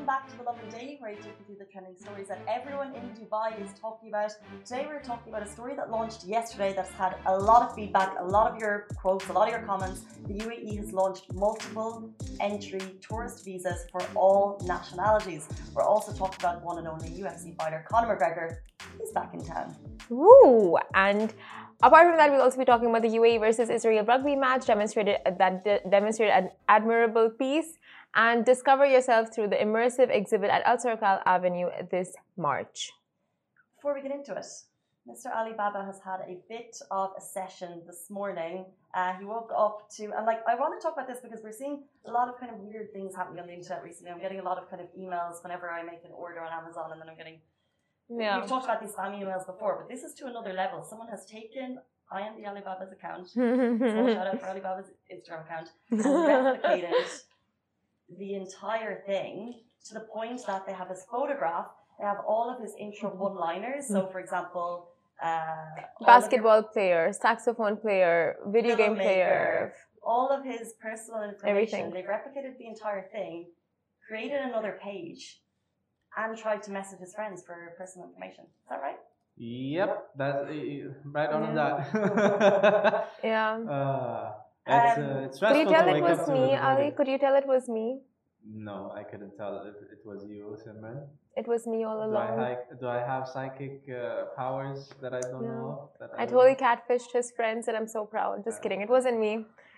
Welcome back to the Lovin Daily, where I take you through the trending stories that everyone in Dubai is talking about. Today, we're talking about a story that launched yesterday that's had a lot of feedback, a lot of your quotes, a lot of your comments. The UAE has launched multiple entry tourist visas for all nationalities. We're also talking about one and only UFC fighter Conor McGregor. He's back in town. Woo! And apart from that, we'll also be talking about the UAE versus Israel rugby match demonstrated that de demonstrated an admirable peace and discover yourself through the immersive exhibit at Alserkal Avenue this March. Before we get into it, Mr. Alibaba has had a bit of a session this morning. Uh, he woke up to, and like, I want to talk about this because we're seeing a lot of kind of weird things happening on the internet recently. I'm getting a lot of kind of emails whenever I make an order on Amazon, and then I'm getting. Yeah. We've talked about these spam emails before, but this is to another level. Someone has taken I am the Alibaba's account, small shout out for Alibaba's Instagram account, and replicated the entire thing to the point that they have his photograph. They have all of his intro one-liners. So, for example, uh, all of Basketball player, saxophone player, video game player. all of his personal information. Everything. They've replicated the entire thing, created another page, and tried to message his friends for personal information. Is that right? Yep, that's uh, right on Yeah. that. Yeah. uh, it's, Um, uh, it's Could you tell it was up to in me, Ali? Could you tell it was me? No, I couldn't tell if it was you, Simran. It was me all Do I, along. do I have psychic uh, powers that I don't Yeah. know? That I don't totally know? catfished his friends, and I'm so proud. Just Yeah. kidding. It wasn't me.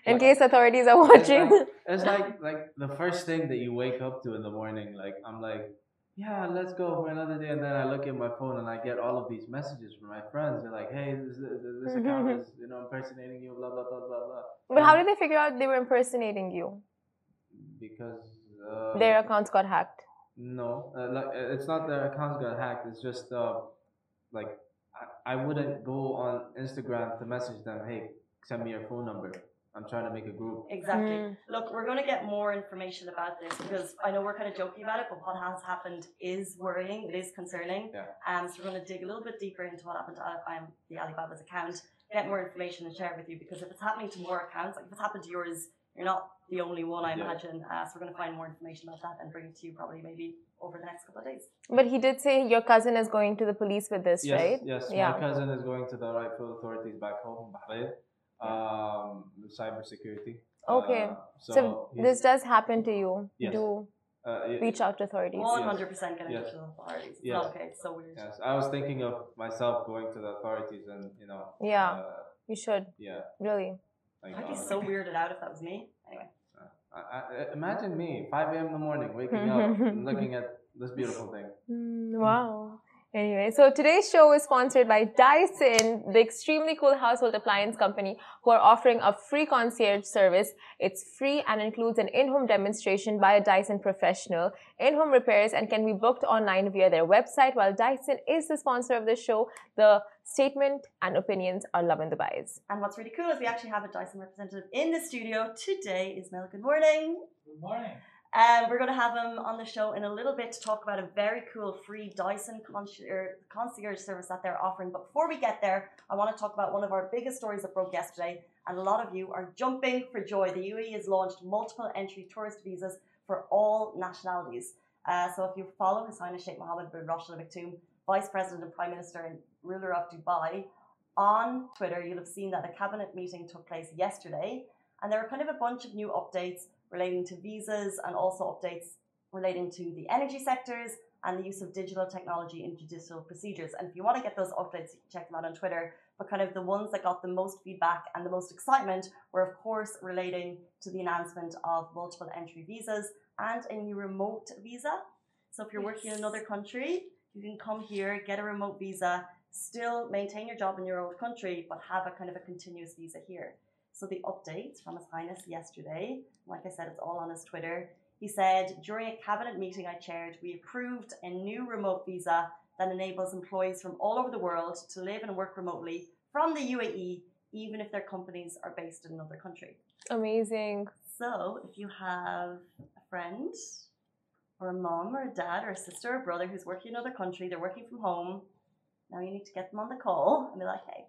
In Like- case authorities are It's watching. like, it's like like the first thing that you wake up to in the morning. Like I'm like, yeah, let's go for another day, and then I look at my phone and I get all of these messages from my friends. They're like, hey, this, this, this account is you know impersonating you, blah blah blah blah blah. but how did they figure out they were impersonating you? Because uh, Their accounts got hacked. No, uh, like uh, it's not their accounts got hacked. It's just uh, like I, I wouldn't go on Instagram to message them. Hey, send me your phone number. I'm trying to make a group. Exactly. Mm. Look, we're going to get more information about this because I know we're kind of joking about it, but what has happened is worrying. It is concerning. Yeah. Um, so we're going to dig a little bit deeper into what happened to um, the Alibaba's account, get more information and share it with you because if it's happening to more accounts, like if it's happened to yours, you're not the only one, I Yeah. imagine. Uh, so we're going to find more information about that and bring it to you probably maybe over the next couple of days. But he did say your cousin is going to the police with this, Yes, right? yes. Yeah. My cousin is going to the rightful authorities back home in Bahrain. Um, cybersecurity. Okay. Uh, so So he's- this does happen to you. Yes. Do uh, y- reach out to authorities. 100% get in Yes. touch with the authorities. It's Yes. okay. It's so weird. Yes, I was thinking of myself going to the authorities and you know. Yeah. Uh, You should yeah. really. Like, I'd be uh, so weirded out if that was me. Anyway. I, I, imagine me, 5 a.m. in the morning, waking up and looking at this beautiful thing. Mm, wow. Anyway, so today's show is sponsored by Dyson, the extremely cool household appliance company who are offering a free concierge service. It's free and includes an in-home demonstration by a Dyson professional, in-home repairs, and can be booked online via their website. While Dyson is the sponsor of the show, the statement and opinions are Lovin Dubai's. And what's really cool is we actually have a Dyson representative in the studio today. Ismail, good morning. Good morning. Um, we're going to have him on the show in a little bit to talk about a very cool free Dyson concierge, service that they're offering. But before we get there, I want to talk about one of our biggest stories that broke yesterday. And a lot of you are jumping for joy. The UAE has launched multiple entry tourist visas for all nationalities. Uh, so if you follow His Highness Sheikh Mohammed bin Rashid Al Maktoum, Vice President and Prime Minister and ruler of Dubai, on Twitter, you'll have seen that a cabinet meeting took place yesterday. And there are kind of a bunch of new updates relating to visas and also updates relating to the energy sectors and the use of digital technology in judicial procedures. And if you want to get those updates, you can check them out on Twitter. But kind of the ones that got the most feedback and the most excitement were, of course, relating to the announcement of multiple entry visas and a new remote visa. So if you're working in another country, you can come here, get a remote visa, still maintain your job in your old country, but have a kind of a continuous visa here. So the updates from His Highness yesterday, like I said, it's all on his Twitter. He said, during a cabinet meeting I chaired, we approved a new remote visa that enables employees from all over the world to live and work remotely from the UAE, even if their companies are based in another country. Amazing. So if you have a friend or a mom or a dad or a sister or a brother who's working in another country, they're working from home. Now you need to get them on the call and be like, hey,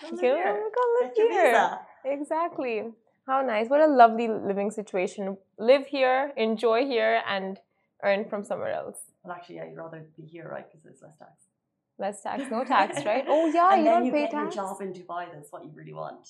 come Go, here. go live Get here. Exactly. How nice. What a lovely living situation. Live here, enjoy here, and earn from somewhere else. Well, actually, yeah, you'd rather be here, right? Because there's less tax. Less tax, no tax, right? Oh, yeah, and you then don't you pay get tax. your job in Dubai. That's what you really want,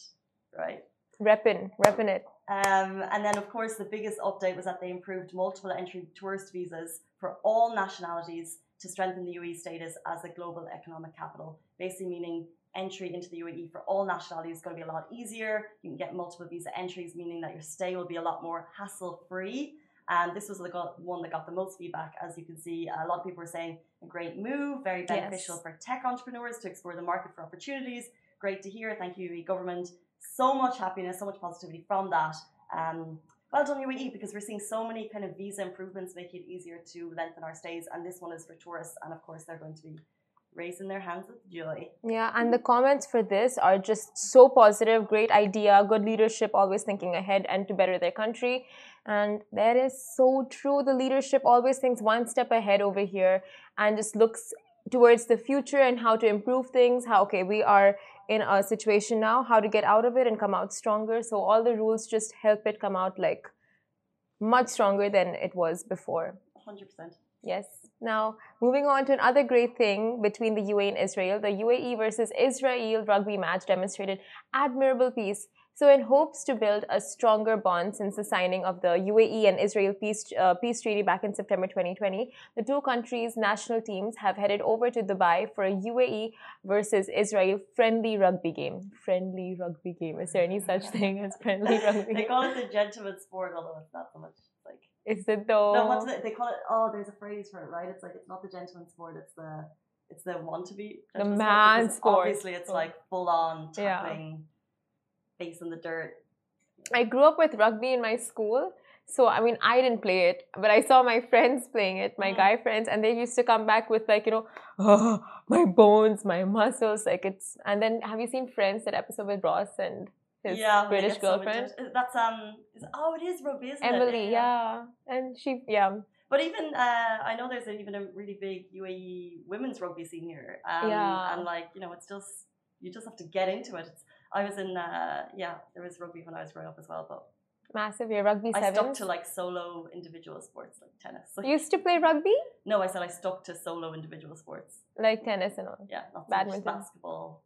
right? Reppin', reppin' it. Um, and then, of course, the biggest update was that they improved multiple entry tourist visas for all nationalities to strengthen the UAE status as a global economic capital. Basically, meaning entry into the UAE for all nationalities is going to be a lot easier. You can get multiple visa entries, meaning that your stay will be a lot more hassle free. And this was the one that got the most feedback. As you can see, a lot of people were saying a great move, very beneficial Yes. for tech entrepreneurs to explore the market for opportunities. Great to hear. Thank you, UAE government. So much happiness, so much positivity from that. Um, well done, UAE, because we're seeing so many kind of visa improvements making it easier to lengthen our stays. And this one is for tourists. And of course, they're going to be raising their hands with joy. Yeah, and the comments for this are just so positive. Great idea, good leadership, always thinking ahead and to better their country. And that is so true. The leadership always thinks one step ahead over here and just looks towards the future and how to improve things. How, okay, we are in a situation now, how to get out of it and come out stronger. So all the rules just help it come out like much stronger than it was before. 100%. Yes. Now, moving on to another great thing between the UAE and Israel, the UAE versus Israel rugby match demonstrated admirable peace. So, in hopes to build a stronger bond since the signing of the UAE and Israel peace, uh, peace treaty back in September 2020, the two countries' national teams have headed over to Dubai for a UAE versus Israel friendly rugby game. Friendly rugby game. Is there any such thing as friendly rugby? They call it the gentleman's sport, although it's not so much. Is it though? No, what's it? They call it. Oh, there's a phrase for it, right? It's like it's not the gentleman's sport. It's the it's the want to be The man sport. Obviously, it's like full on Yeah. face in the dirt. I grew up with rugby in my school. So, I mean, I didn't play it, but I saw my friends playing it, my Mhm. guy friends, and they used to come back with, like, you know, oh, my bones, my muscles. Like, it's. And then, have you seen Friends, that episode with Ross and his yeah, British so girlfriend? it. That's um. Is, oh, it is rugby, isn't Emily, it? yeah. And she, yeah. But even uh, I know there's even a really big UAE women's rugby scene here. Um, Yeah. And like you know, it's just you just have to get into it. It's, I was in uh, yeah, there was rugby when I was growing up as well, but Massive, yeah, rugby I stuck to like solo individual sports like tennis. You used to play rugby? no, I said I stuck to solo individual sports. Like tennis and all. Yeah, not so much Badminton. basketball,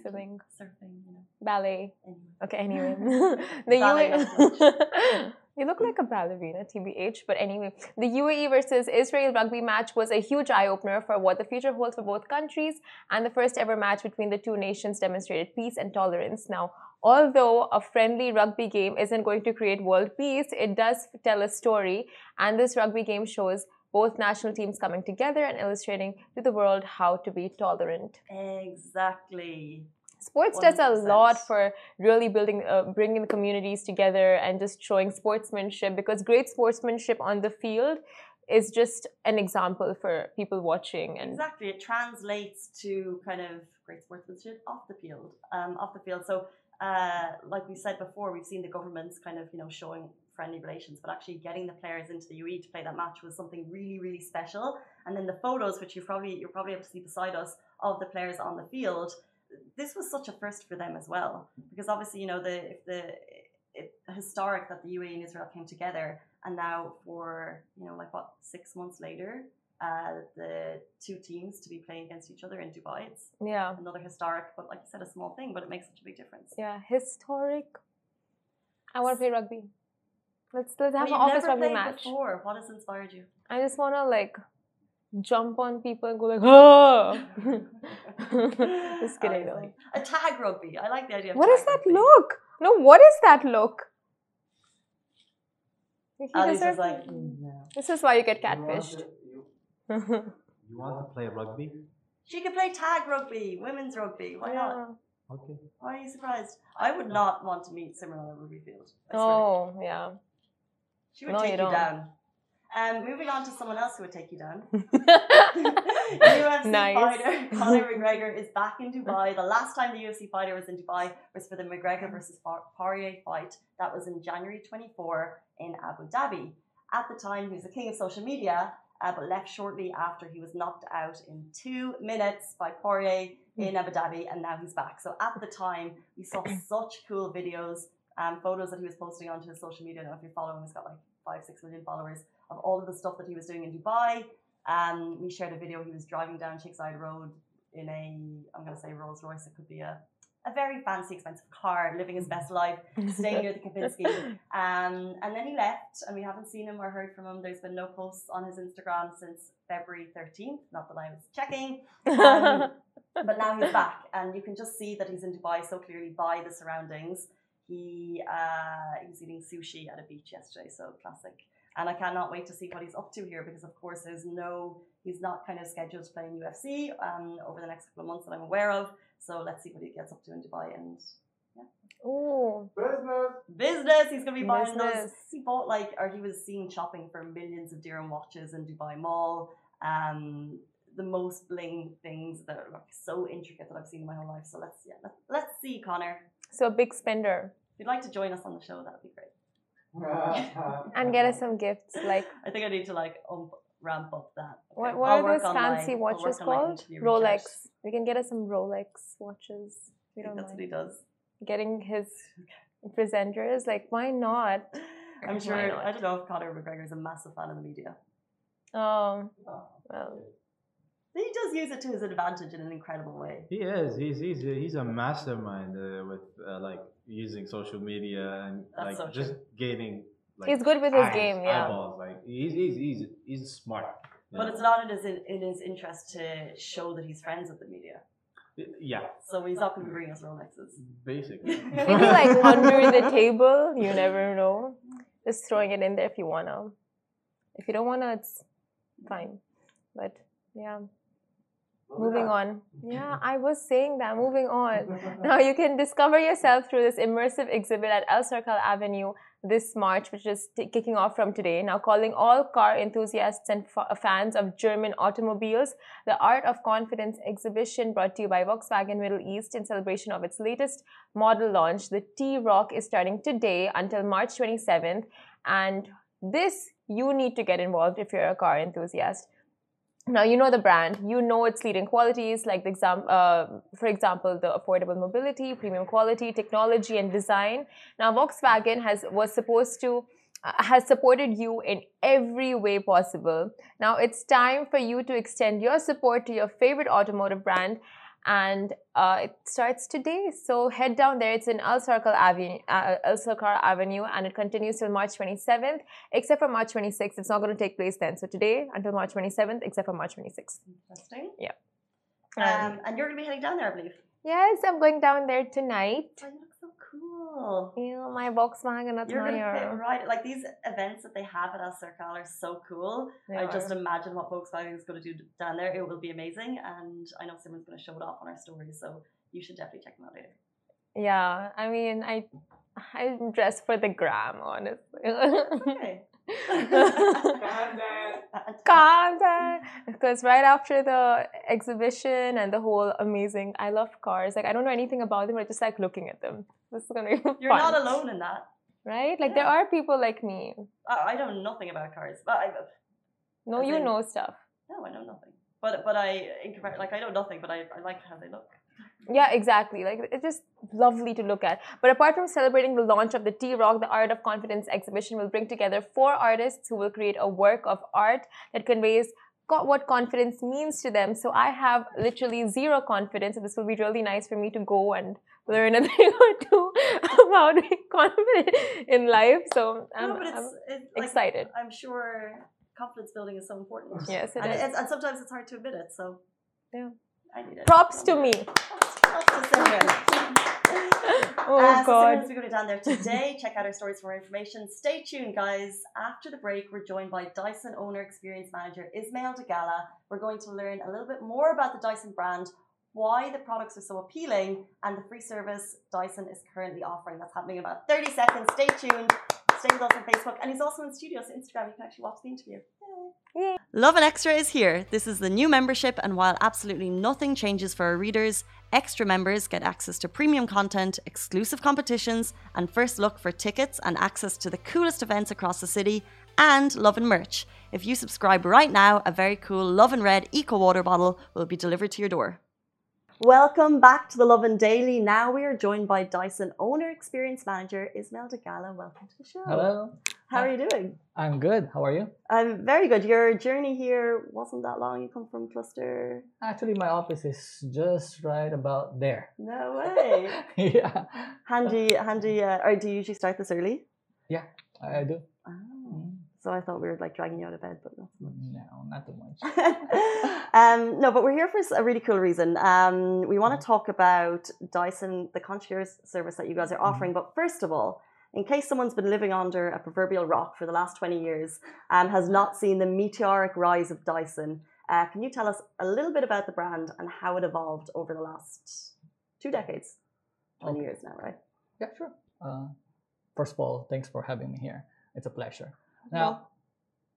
Swimming. surfing. You know, Ballet. anyway. Okay, anyway. the Ballet, UAE. you look like a ballerina, TBH. But anyway, the UAE versus Israel rugby match was a huge eye opener for what the future holds for both countries, and the first ever match between the two nations demonstrated peace and tolerance. Now, although a friendly rugby game isn't going to create world peace, it does tell a story, and this rugby game shows both national teams coming together and illustrating to the world how to be tolerant. Exactly. Sports does a lot for really building, uh, bringing the communities together and just showing sportsmanship because great sportsmanship on the field is just an example for people watching. And Exactly. It translates to kind of great sportsmanship off the field. Um, off the field. So, uh, like we said before, we've seen the governments kind of you know showing friendly relations, but actually getting the players into the UAE to play that match was something really, really special. And then the photos, which you probably you're probably able to see beside us, of the players on the field, this was such a first for them as well, because obviously you know the if the it, historic that the UAE and Israel came together, and now for you know like what six months later, uh, the two teams to be playing against each other in Dubai. It's yeah, another historic, but like you said, a small thing, but it makes such a big difference. yeah, historic. I want to play rugby. Let's let's have But an office rugby match. before. What has inspired you? I just want to like jump on people and go like, oh. just kidding. though. Amazing. A tag rugby. I like the idea. Of What tag is that rugby. look? No, what is that look? Ali's deserves- just like, "Mm, no. This is why you get You want catfished. to- You, you want to play rugby? She could play tag rugby, women's rugby. Why not? Okay. Why are you surprised? I would not want to meet Simran on a rugby field. Oh, yeah. She would No, take you you, down. Um, moving on to someone else who would take you down. UFC Nice. fighter Conor McGregor is back in Dubai. The last time the UFC fighter was in Dubai was for the McGregor versus Poirier fight. That was in January 24 in Abu Dhabi. At the time, he was the king of social media, uh, but left shortly after he was knocked out in two minutes by Poirier in Abu Dhabi, and now he's back. So at the time, we saw such cool videos, um, photos that he was posting onto his social media. I don't know if you follow him, he's got like five, six million followers of all of the stuff that he was doing in Dubai. Um, we shared a video. He was driving down Sheikh Zayed Road in a, I'm going to say Rolls Royce. It could be a, a very fancy, expensive car, living his best life, staying near the Kempinski. Um, and then he left, and we haven't seen him or heard from him. There's been no posts on his Instagram since February 13th. Not that I was checking. Um, but now he's back, and you can just see that he's in Dubai so clearly by the surroundings. He uh, he was eating sushi at a beach yesterday, so classic. And I cannot wait to see what he's up to here because, of course, there's no he's not kind of scheduled to play in UFC um, over the next couple of months that I'm aware of. So let's see what he gets up to in Dubai. And Ooh, Business. business, he's gonna be buying those. He bought like, or he was seen shopping for millions of dirham watches in Dubai Mall. Um, the most bling things that are like so intricate that I've seen in my whole life. So let's yeah, let's, let's see, Conor. so a big spender. If you'd like to join us on the show, that'd be great. And get us some gifts. Like, I think I need to like ump, ramp up that. what, Okay, what I'll are those on my- fancy watches called? Rolex. research. We can get us some Rolex watches. We don't that's mind. what he does. Getting his presenters, like, why not? I'm Why sure. not? I don't know if Conor McGregor is a massive fan of the media. Oh, well, He does use it to his advantage in an incredible way. He is. He's he's he's a mastermind uh, with uh, like using social media and That's like so true. just gaining. Like, he's good with his eyes, game, yeah. Eyeballs. Like he's he's he's he's smart. you But it's not in his in his interest to show that he's friends with the media. yeah, So he's not going to bring bringing us Rolexes. basically. Maybe like under the table, you never know. Just throwing it in there if you wanna. If you don't wanna, it's fine. But yeah, moving on. Yeah, I was saying that. Moving on. Now you can discover yourself through this immersive exhibit at Alserkal Avenue this March, which is t- kicking off from today. Now, calling all car enthusiasts and f- fans of German automobiles, the Art of Confidence exhibition brought to you by Volkswagen Middle East in celebration of its latest model launch. The T-Roc is starting today until March 27th, and this you need to get involved if you're a car enthusiast. Now you know the brand, you know its leading qualities, like the exam, uh, for example, the affordable mobility, premium quality, technology, and design. Now Volkswagen has was supposed to uh, has supported you in every way possible. Now it's time for you to extend your support to your favorite automotive brand, and uh, it starts today. So head down there. It's in Alserkal Avenue, uh, Alserkal Avenue, and it continues till March 27th except for March 26th. It's not going to take place then. So today until March 27th, except for March 26th. Interesting. Yeah. Um, and you're going to be heading down there, I believe. yes, I'm going down there tonight. You look so cool. Yeah, my Volkswagen You're to fit right. Like these events that they have at Alserkal are so cool. They I just imagine what Volkswagen is going to do down there. It will be amazing. And I know someone's going to show it off on our stories. So you should definitely check them out later. Yeah, I mean, I I'm dressed for the gram, honestly. Okay. Content, because right after the exhibition and the whole amazing, I love cars. Like I don't know anything about them, but I just like looking at them. This is gonna be You're not alone in that. right? Like there are people like me. I, I know nothing about cars, but I, No, you in- know stuff. no, I know nothing. But but I like I know nothing, but I, I like how they look. Yeah, exactly. Like it's just lovely to look at. But apart from celebrating the launch of the T-Roc, the Art of Confidence exhibition will bring together four artists who will create a work of art that conveys co- what confidence means to them. So I have literally zero confidence, and this will be really nice for me to go and learn a thing or two about being confident in life. So I'm, no, it's, I'm it's like, excited. I'm sure confidence building is so important. Yes, it and, is. it's, and sometimes it's hard to admit it. So Yeah. I need it. Props to me. Props to Simran. Oh Uh, so God. Simran's going to go down there today. Check out our stories for more information. Stay tuned, guys. After the break, we're joined by Dyson owner experience manager Ismail Degala. We're going to learn a little bit more about the Dyson brand, why the products are so appealing, and the free service Dyson is currently offering. That's happening in about 30 seconds. Stay tuned. Stay with us on Facebook. And he's also in studio, so Instagram, you can actually watch the interview. Yay. Lovin Extra is here. This is the new membership, and while absolutely nothing changes for our readers, extra members get access to premium content, exclusive competitions, and first look for tickets and access to the coolest events across the city and Lovin Merch. If you subscribe right now, a very cool Love and Red Eco Water bottle will be delivered to your door. Welcome back to the Lovin Daily. Now we are joined by Dyson Owner Experience Manager Ismail Degala. Welcome to the show. Hello. How are you doing? I'm good. How are you? I'm very good. Your journey here wasn't that long. You come from Cluster. Actually, my office is just right about there. No way. yeah, handy, handy. Uh, or do you usually start this early? Yeah, I do. Oh. So I thought we were like dragging you out of bed, but not so much. No, not too much. um, no, but we're here for a really cool reason. Um, we want to talk about Dyson, the concierge service that you guys are offering. But first of all, in case someone's been living under a proverbial rock for the last 20 years and has not seen the meteoric rise of Dyson, uh, can you tell us a little bit about the brand and how it evolved over the last two decades? 20 Okay. years now, right? Yeah, sure. Uh, first of all, thanks for having me here. It's a pleasure. Now,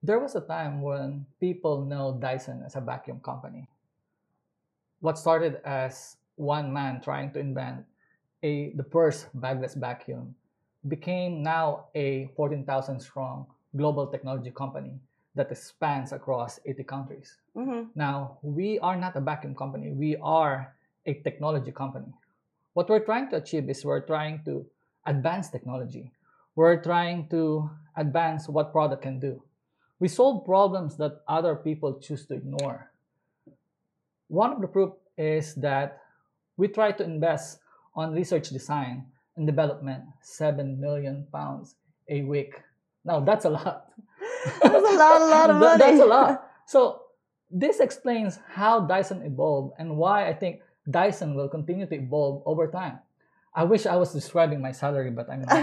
there was a time when people know Dyson as a vacuum company. What started as one man trying to invent a the first bagless vacuum became now a 14,000 strong global technology company that spans across 80 countries. hmm Now, we are not a vacuum company. We are a technology company. What we're trying to achieve is we're trying to advance technology. We're trying to advance what product can do. We solve problems that other people choose to ignore. One of the proof is that we try to invest on research design and development 7 million pounds a week. Now, that's a lot. That's a lot, a lot of That- That's a lot. So this explains how Dyson evolved and why I think Dyson will continue to evolve over time. I wish I was describing my salary, but I'm not.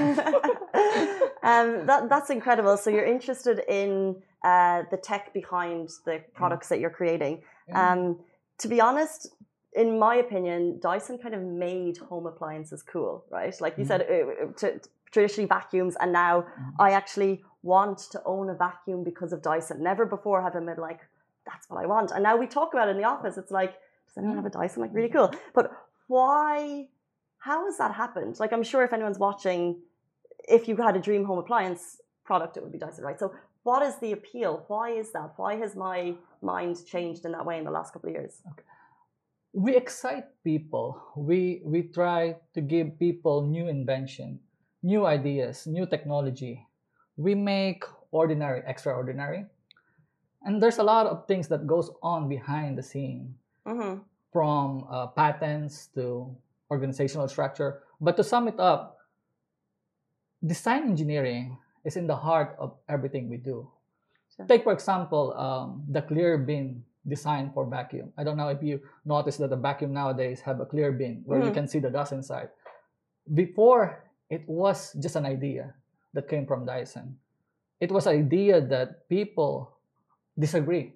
um, that, that's incredible. So you're interested in uh, the tech behind the products that you're creating. Yeah. Um, to be honest, in my opinion, Dyson kind of made home appliances cool, right? Like you Mhm. said, uh, to, traditionally vacuums, and now Mhm. I actually want to own a vacuum because of Dyson. Never before have I been like, that's what I want. And now we talk about it in the office. It's like, does anyone have a Dyson? Like, really cool. But why? How has that happened? Like, I'm sure if anyone's watching, if you had a dream home appliance product, it would be Dyson, right? So, what is the appeal? Why is that? Why has my mind changed in that way in the last couple of years? we excite people. We we try to give people new invention, new ideas, new technology. We make ordinary extraordinary. And there's a lot of things that goes on behind the scene. Mm-hmm. from uh, patents to organizational structure. But to sum it up, design engineering is in the heart of everything we do. Sure. Take, for example, um, the clear bin design for vacuum. I don't know if you notice that the vacuum nowadays have a clear bin where you Mhm. can see the dust inside. Before, it was just an idea that came from Dyson. It was an idea that people disagree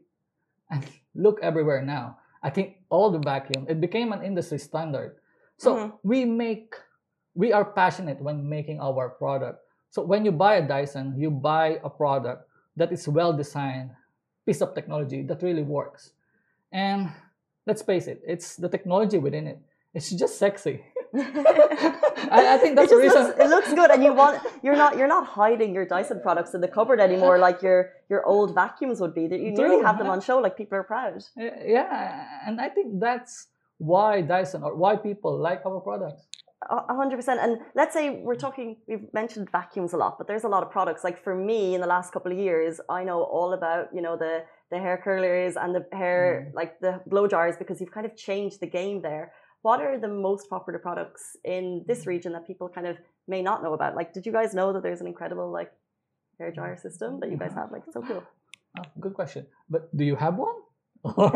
and look everywhere now. I think all the vacuum, it became an industry standard. So Mhm. we make, we are passionate when making our product. So when you buy a Dyson, you buy a product that is well designed, piece of technology that really works. And let's face it, it's the technology within it. It's just sexy. I, I think that's the reason. looks, it looks good, and you want you're not you're not hiding your Dyson products in the cupboard anymore like your your old vacuums would be. That you nearly have them on show, like people are proud. Yeah, and I think that's why Dyson or why people like our products. Hundred percent. And let's say we're talking. We've mentioned vacuums a lot, but there's a lot of products. Like for me, in the last couple of years, I know all about you know the the hair curlers and the hair mm-hmm. like the blow jars because you've kind of changed the game there. What are the most popular products in this mm-hmm. region that people kind of may not know about? Like, did you guys know that there's an incredible like hair dryer system that you guys have? Like, it's so cool. Oh, good question. But do you have one? Or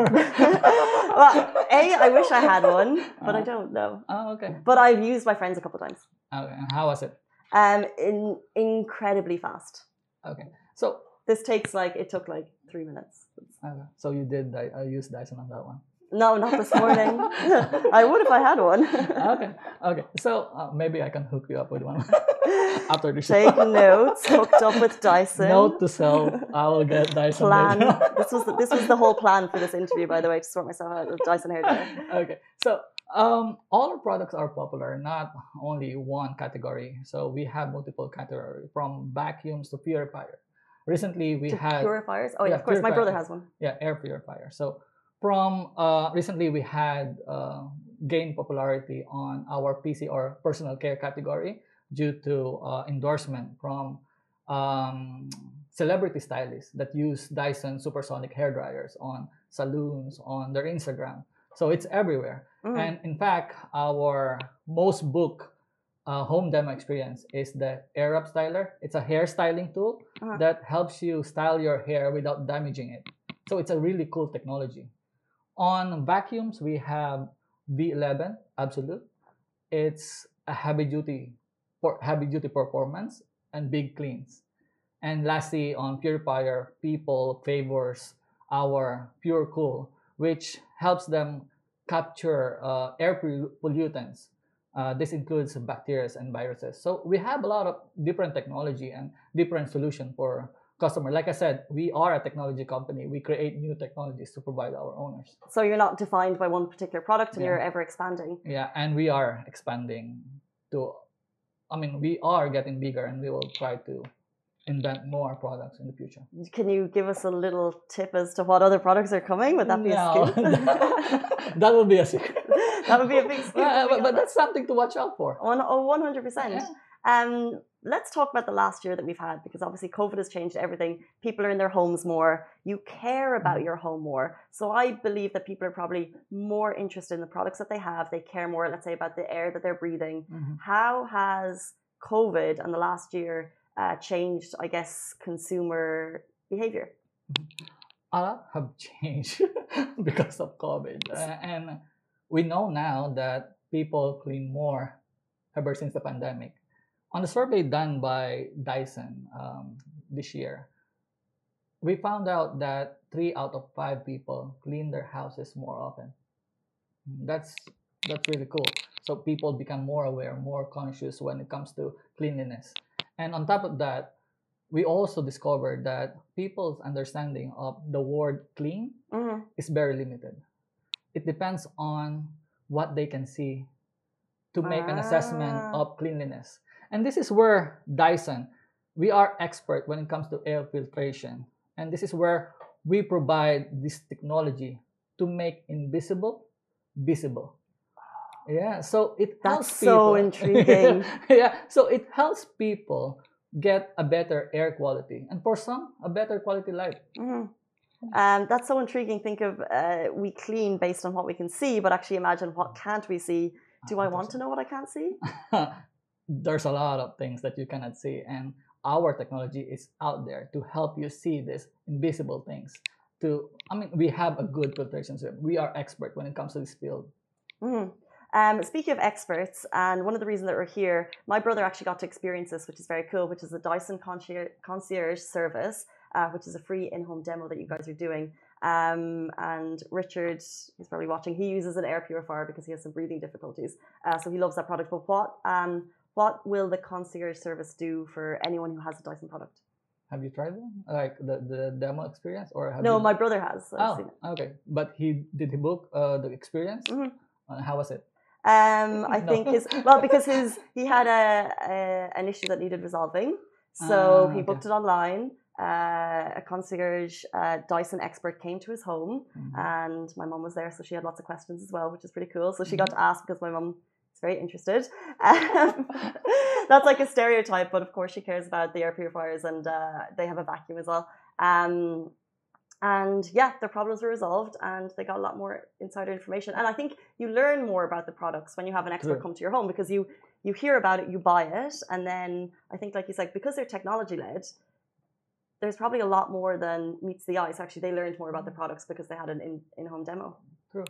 well, a, I wish I had one, but I Uh. don't know. oh, okay. But I've used my friends a couple of times. Okay. and How was it? Um, in incredibly fast. Okay. So, This takes like it took like three minutes. okay. so you did I, uh, use Dyson on that one. No, not this morning. I would if I had one. Okay. Okay. So uh, maybe I can hook you up with one after the show. Take notes. Hooked up with Dyson. Note to self. I will get Dyson. plan. later. this was the, this was the whole plan for this interview, by the way, to sort myself out with Dyson hair okay. So um, all our products are popular, not only one category. So we have multiple categories from vacuums to purifier. recently we To had purifiers. Oh yeah, yeah, of course. My brother has one. yeah air purifier so from uh, recently we had uh, gained popularity on our pc or personal care category due to uh, endorsement from um, celebrity stylists that use dyson supersonic hair dryers on saloons on their instagram. So it's everywhere. Mm. and in fact our most booked uh, home demo experience is the Airwrap styler. It's a hair styling tool Uh-huh. that helps you style your hair without damaging it. So it's a really cool technology on vacuums we have v11 absolute. It's a heavy duty heavy duty performance and big cleans. And lastly on purifier people favors our pure cool which helps them capture uh, air pollutants. Uh, this includes bacteria and viruses. So we have a lot of different technology and different solution for customer like i said we are a technology company we create new technologies to provide our owners So you're not defined by one particular product, and Yeah. you're ever expanding. yeah and we are expanding to i mean we are getting bigger and we will try to invent more products in the future Can you give us a little tip as to what other products are coming? Would that be a secret? that would be a secret that would be a big secret. Uh, but, but that's something to watch out for One, oh, 100%. Yeah. Um, let's talk about the last year that we've had because obviously COVID has changed everything. People are in their homes more. You care about Mhm. your home more. So I believe that people are probably more interested in the products that they have. They care more, let's say, about the air that they're breathing. Mhm. How has COVID and the last year uh, changed, I guess, consumer behavior? a lot have changed because of COVID. Uh, and we know now that people clean more ever since the pandemic. On the survey done by Dyson um, this year, we found out that three out of five people clean their houses more often. That's that's really cool. So people become more aware, more conscious when it comes to cleanliness. And on top of that, we also discovered that people's understanding of the word clean hmm is very limited. It depends on what they can see to make an assessment Ah. of cleanliness. And this is where Dyson, we are expert when it comes to air filtration. And this is where we provide this technology to make invisible visible. Yeah, so it helps That's so people. intriguing. yeah, so it helps people get a better air quality and for some a better quality life. Mhm. Um, that's so intriguing. Think of uh, we clean based on what we can see, but actually imagine what can't we see. Do I want to know what I can't see? There's a lot of things that you cannot see, and our technology is out there to help you see these invisible things. To I mean, we have a good filtration system. We are expert when it comes to this field. Mhm. Um, speaking of experts, and one of the reasons that we're here, my brother actually got to experience this, which is very cool, which is the Dyson concierge, concierge service, uh, which is a free in-home demo that you guys are doing. Um, and Richard, he's probably watching. He uses an air purifier because he has some breathing difficulties, uh, so he loves that product. But what um, what will the concierge service do for anyone who has a Dyson product? Have you tried them? Like the, the demo experience, or have No, you... my brother has. I've Oh, seen it. okay. But he did he book uh, the experience? Mhm. Uh, how was it? Um, I No. think his well because his he had a, a an issue that needed resolving, so Ah, he okay. booked it online. Uh, a concierge uh, Dyson expert came to his home, Mhm. and my mum was there, so she had lots of questions as well, which is pretty cool. So she Mm-hmm. got to ask because my mum is very interested. Um, that's like a stereotype, but of course she cares about the air purifiers, and uh, they have a vacuum as well. Um, and yeah, their problems were resolved, and they got a lot more insider information. And I think you learn more about the products when you have an expert True. come to your home because you you hear about it, you buy it, and then I think, like you said, because they're technology led, there's probably a lot more than meets the eye. So actually, they learned more about the products because they had an in in home demo. True.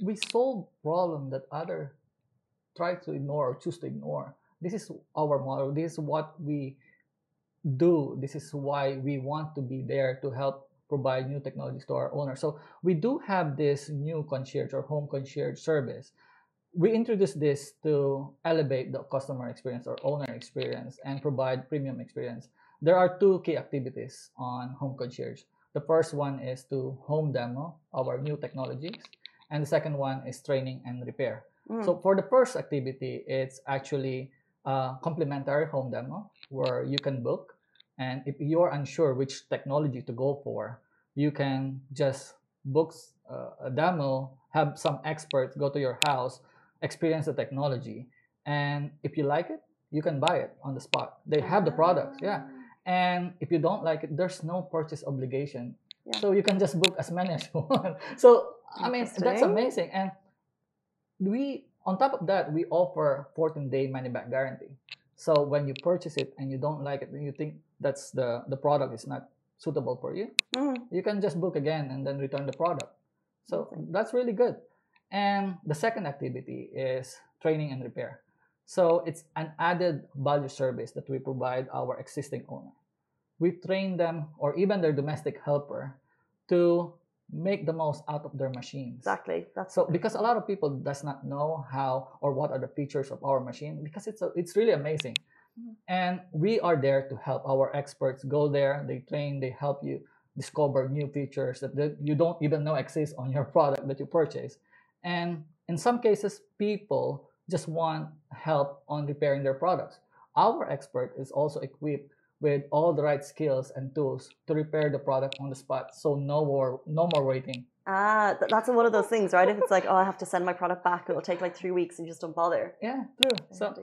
We solve problem that other try to ignore or choose to ignore. This is our model. This is what we do. This is why we want to be there to help provide new technologies to our owners. So we do have this new concierge or home concierge service. We introduced this to elevate the customer experience or owner experience and provide premium experience. There are two key activities on home concierge. The first one is to home demo our new technologies, and the second one is training and repair. Mm. So for the first activity, it's actually a complimentary home demo where you can book And if you're unsure which technology to go for, you can just book uh, a demo, have some experts go to your house, experience the technology, and if you like it, you can buy it on the spot. They have the products, yeah. And if you don't like it, there's no purchase obligation. Yeah. So you can just book as many as you want. So I mean that's amazing. And we on top of that, we offer 14 day money back guarantee. So when you purchase it and you don't like it and you think that's the the product is not suitable for you, Mm. you can just book again and then return the product. So that's really good. And the second activity is training and repair. So it's an added value service that we provide our existing owner. We train them or even their domestic helper to make the most out of their machines. Exactly. That's So because a lot of people does not know how or what are the features of our machine because it's a, it's really amazing. Mhm. And we are there to help our experts go there, they train, they help you discover new features that that you don't even know exist on your product that you purchase. And in some cases people just want help on repairing their products. Our expert is also equipped with all the right skills and tools to repair the product on the spot so no more no more waiting Ah, that's one of those things, right? If it's like, oh, I have to send my product back, it'll take like three weeks, and just don't bother. Yeah, true. So,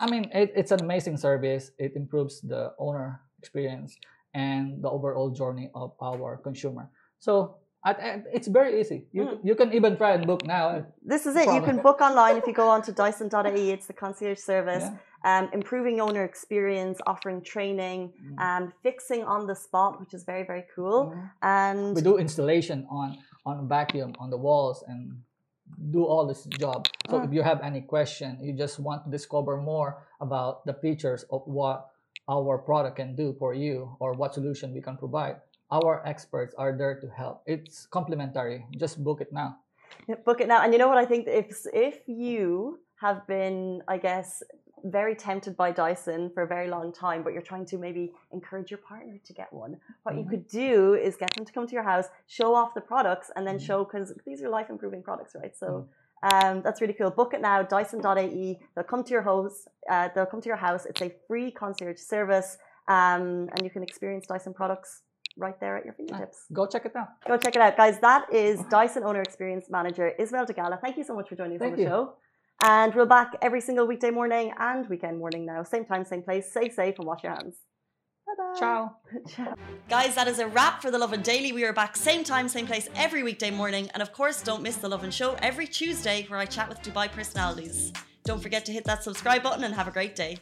I mean, it, it's an amazing service. It improves the owner experience and the overall journey of our consumer. So, at, at- it's very easy. You, Mm. you can even try and book now. This is it. You can book online if you go on to Dyson.ie. It's the concierge service, Yeah. Um, improving owner experience, offering training, Mm. um, fixing on the spot, which is very very cool. And We do installation on on vacuum on the walls and do all this job. So Mm. if you have any question, you just want to discover more about the features of what our product can do for you or what solution we can provide. Our experts are there to help. It's complimentary. Just book it now. Yeah, book it now. And you know what I think? If if you have been, I guess, very tempted by Dyson for a very long time, but you're trying to maybe encourage your partner to get one, what you Mhm. could do is get them to come to your house, show off the products, and then Mhm. show because these are life improving products, right? So. Mhm. Um, that's really cool. Book it now, Dyson.ie. They'll come to your house. Uh, they'll come to your house. It's a free concierge service, um, and you can experience Dyson products right there at your fingertips. Go check it out. Go check it out, guys. That is Dyson Owner Experience Manager Isabel DeGala. Thank you so much for joining us Thank on the you. show. And we're back every single weekday morning and weekend morning now. Same time, same place. Stay safe and wash your hands. Bye-bye. Ciao. Ciao. Guys, that is a wrap for the Lovin Daily. We are back same time, same place every weekday morning. And of course, don't miss the Lovin Show every Tuesday where I chat with Dubai personalities. Don't forget to hit that subscribe button and have a great day.